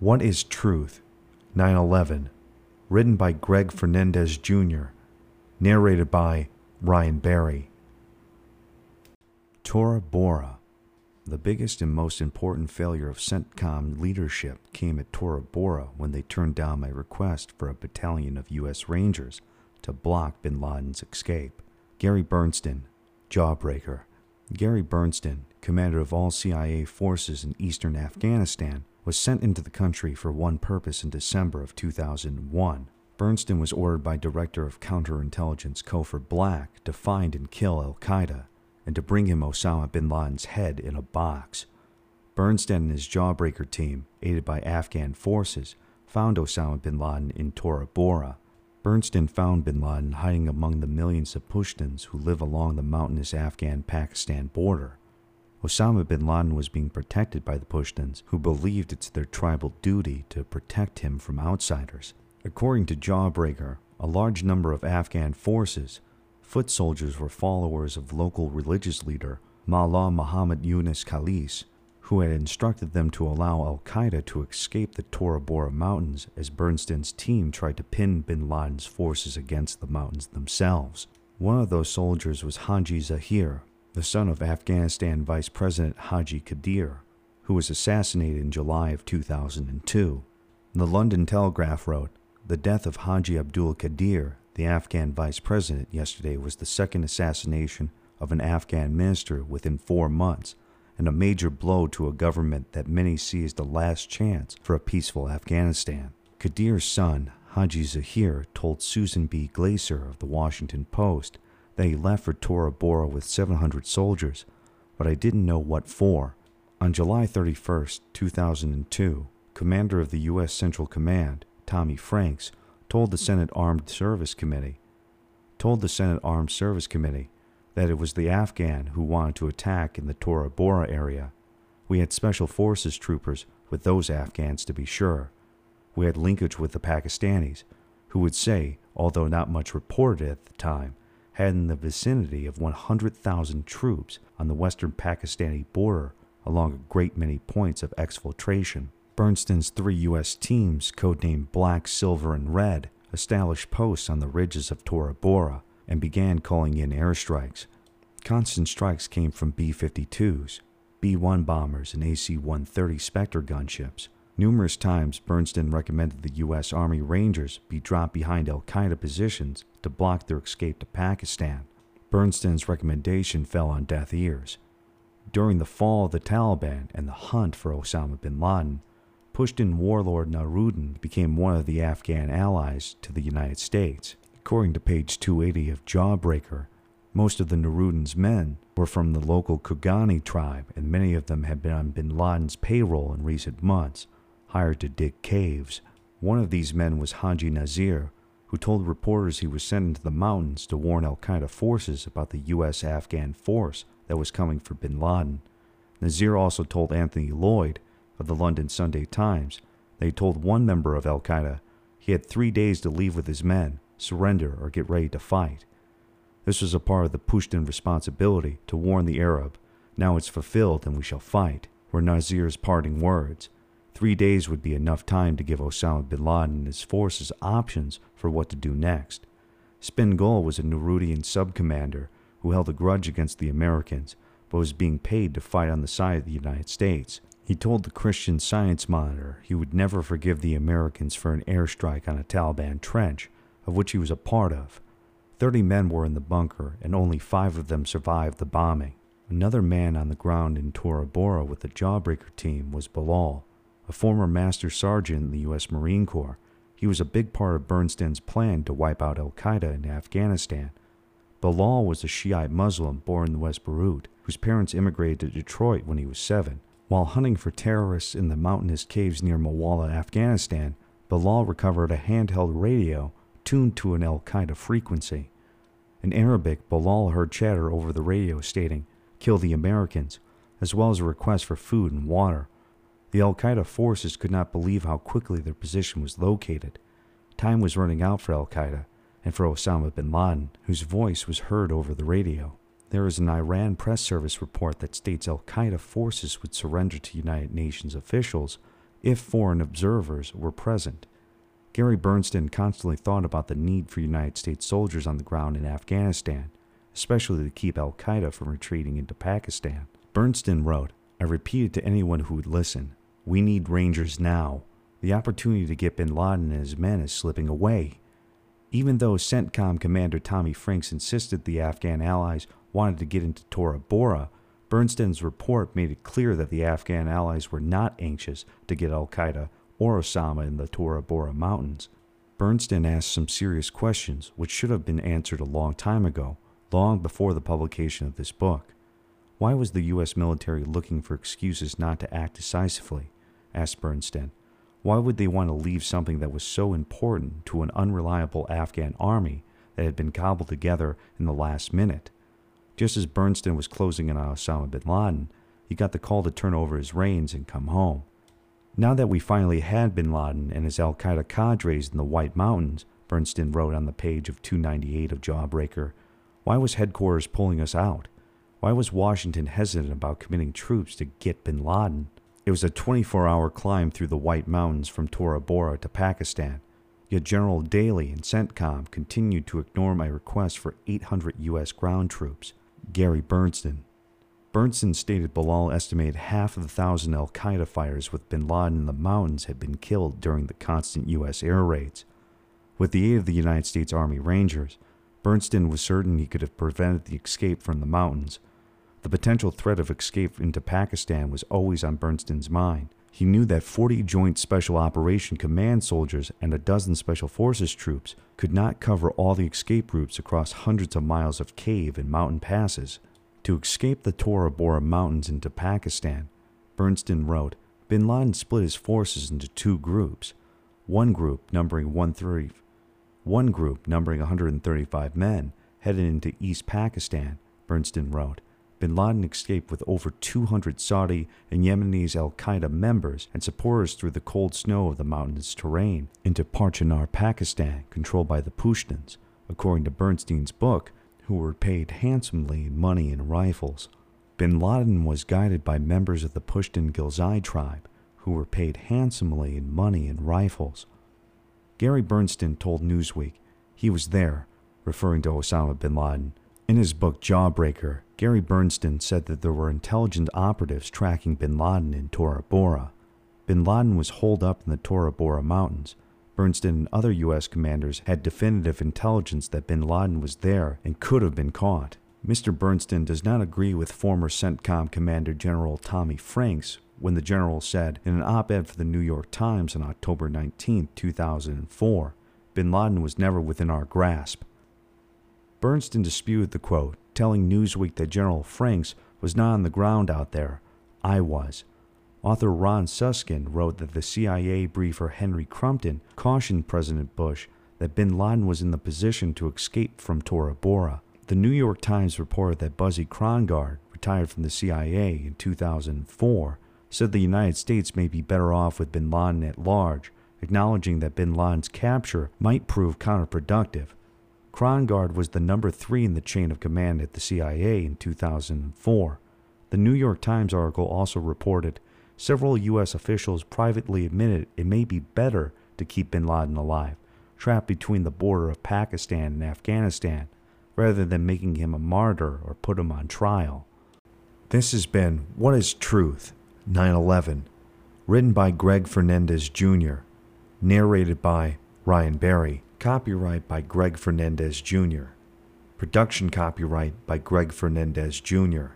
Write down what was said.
What is Truth? 9 11. Written by Greg Fernandez Jr. Narrated by Ryan Barrie. Tora Bora. The biggest and most important failure of CENTCOM leadership came at Tora Bora when they turned down my request for a battalion of U.S. Rangers to block bin Laden's escape. Gary Bernstein, Jawbreaker. Gary Bernstein, commander of all CIA forces in eastern Afghanistan, was sent into the country for one purpose in December of 2001. Bernstein was ordered by Director of Counterintelligence Cofer Black to find and kill Al Qaeda and to bring him Osama bin Laden's head in a box. Bernstein and his Jawbreaker team, aided by Afghan forces, found Osama bin Laden in Tora Bora. Berntsen found bin Laden hiding among the millions of Pashtuns who live along the mountainous Afghan Pakistan border. Osama bin Laden was being protected by the Pashtuns, who believed it's their tribal duty to protect him from outsiders. According to Jawbreaker, a large number of Afghan forces, foot soldiers were followers of local religious leader Mullah Muhammad Yunus Khalis, who had instructed them to allow Al Qaeda to escape the Tora Bora Mountains as Bernstein's team tried to pin bin Laden's forces against the mountains themselves. One of those soldiers was Haji Zahir, the son of Afghanistan Vice President Haji Qadir, who was assassinated in July of 2002. The London Telegraph wrote, The death of Haji Abdul Qadir, the Afghan Vice President, yesterday was the second assassination of an Afghan minister within four months, and a major blow to a government that many see as the last chance for a peaceful Afghanistan. Qadir's son, Haji Zahir, told Susan B. Glasser of the Washington Post that he left for Tora Bora with 700 soldiers, but I didn't know what for. On July 31, 2002, Commander of the U.S. Central Command, Tommy Franks, told the Senate Armed Service Committee, told the Senate Armed Service Committee that it was the Afghan who wanted to attack in the Tora Bora area. We had special forces troopers with those Afghans to be sure. We had linkage with the Pakistanis, who would say, although not much reported at the time, had in the vicinity of 100,000 troops on the western Pakistani border along a great many points of exfiltration. Bernstein's three U.S. teams, codenamed Black, Silver, and Red, established posts on the ridges of Tora Bora and began calling in airstrikes. Constant strikes came from B 52s, B 1 bombers, and AC 130 Spectre gunships. Numerous times, Bernstein recommended the U.S. Army Rangers be dropped behind Al Qaeda positions to block their escape to Pakistan. Bernstein's recommendation fell on deaf ears. During the fall of the Taliban and the hunt for Osama bin Laden, Pashtun warlord Nuruddin became one of the Afghan allies to the United States. According to page 280 of Jawbreaker, most of the Nuruddin's men were from the local Khugiani tribe, and many of them had been on bin Laden's payroll in recent months, hired to dig caves. One of these men was Haji Nazir, who told reporters he was sent into the mountains to warn Al Qaeda forces about the U.S. Afghan force that was coming for bin Laden. Nazir also told Anthony Lloyd of the London Sunday Times that he told one member of Al Qaeda he had three days to leave with his men, surrender, or get ready to fight. This was a part of the Pashtun responsibility to warn the Arab, now it's fulfilled and we shall fight, were Nazir's parting words. Three days would be enough time to give Osama bin Laden and his forces options for what to do next. Spingol was a Nuruddian sub-commander who held a grudge against the Americans, but was being paid to fight on the side of the United States. He told the Christian Science Monitor he would never forgive the Americans for an airstrike on a Taliban trench, of which he was a part of. Thirty men were in the bunker, and only five of them survived the bombing. Another man on the ground in Tora Bora with the Jawbreaker team was Bilal, a former master sergeant in the U.S. Marine Corps. He was a big part of Bernstein's plan to wipe out Al Qaeda in Afghanistan. Bilal was a Shiite Muslim born in West Beirut, whose parents immigrated to Detroit when he was seven. While hunting for terrorists in the mountainous caves near Milawa, Afghanistan, Bilal recovered a handheld radio tuned to an Al Qaeda frequency. In Arabic, Bilal heard chatter over the radio stating, Kill the Americans, as well as a request for food and water. The Al Qaeda forces could not believe how quickly their position was located. Time was running out for Al Qaeda and for Osama bin Laden, whose voice was heard over the radio. There is an Iran press service report that states Al Qaeda forces would surrender to United Nations officials if foreign observers were present. Gary Bernstein constantly thought about the need for United States soldiers on the ground in Afghanistan, especially to keep Al Qaeda from retreating into Pakistan. Bernstein wrote, I repeated to anyone who would listen, we need Rangers now. The opportunity to get bin Laden and his men is slipping away. Even though CENTCOM Commander Tommy Franks insisted the Afghan allies wanted to get into Tora Bora, Bernstein's report made it clear that the Afghan allies were not anxious to get Al Qaeda or Osama in the Tora Bora Mountains. Bernstein asked some serious questions which should have been answered a long time ago, long before the publication of this book. Why was the U.S. military looking for excuses not to act decisively? asked Bernstein. Why would they want to leave something that was so important to an unreliable Afghan army that had been cobbled together in the last minute? Just as Bernstein was closing in on Osama bin Laden, he got the call to turn over his reins and come home. Now that we finally had bin Laden and his Al Qaeda cadres in the White Mountains, Bernstein wrote on the page of 298 of Jawbreaker, why was headquarters pulling us out? Why was Washington hesitant about committing troops to get bin Laden? It was a 24 hour climb through the White Mountains from Tora Bora to Pakistan. Yet General Dailey and CENTCOM continued to ignore my request for 800 U.S. ground troops. Gary Bernstein. Bernstein stated Bilal estimated half of the thousand Al Qaeda fighters with bin Laden in the mountains had been killed during the constant U.S. air raids. With the aid of the United States Army Rangers, Bernstein was certain he could have prevented the escape from the mountains. The potential threat of escape into Pakistan was always on Bernstein's mind. He knew that 40 Joint Special Operation Command soldiers and a dozen Special Forces troops could not cover all the escape routes across hundreds of miles of cave and mountain passes. To escape the Tora Bora Mountains into Pakistan, Bernstein wrote, Bin Laden split his forces into two groups. One group, numbering 130, one group, numbering 135 men, headed into East Pakistan, Bernstein wrote bin Laden escaped with over 200 Saudi and Yemenis al Qaeda members and supporters through the cold snow of the mountainous terrain into Parachinar, Pakistan, controlled by the Pushtuns, according to Bernstein's book, who were paid handsomely in money and rifles. Bin Laden was guided by members of the Pushtun Ghilzai tribe, who were paid handsomely in money and rifles. Gary Bernstein told Newsweek he was there, referring to Osama bin Laden. In his book Jawbreaker, Gary Bernstein said that there were intelligent operatives tracking bin Laden in Tora Bora. Bin Laden was holed up in the Tora Bora Mountains. Bernstein and other U.S. commanders had definitive intelligence that bin Laden was there and could have been caught. Mr. Bernstein does not agree with former CENTCOM Commander General Tommy Franks when the general said in an op ed for the New York Times on October 19, 2004, bin Laden was never within our grasp. Bernstein disputed the quote telling Newsweek that General Franks was not on the ground out there. I was. Author Ron Suskind wrote that the CIA briefer Henry Crumpton cautioned President Bush that bin Laden was in the position to escape from Tora Bora. The New York Times reported that Buzzy Krongard, retired from the CIA in 2004, said the United States may be better off with bin Laden at large, acknowledging that bin Laden's capture might prove counterproductive. Krongard was the number three in the chain of command at the CIA in 2004. The New York Times article also reported several U.S. officials privately admitted it may be better to keep bin Laden alive, trapped between the border of Pakistan and Afghanistan, rather than making him a martyr or put him on trial. This has been What is Truth 9 11, written by Greg Fernandez Jr., narrated by Ryan Barrie. Copyright by Greg Fernandez Jr. Production copyright by Greg Fernandez Jr.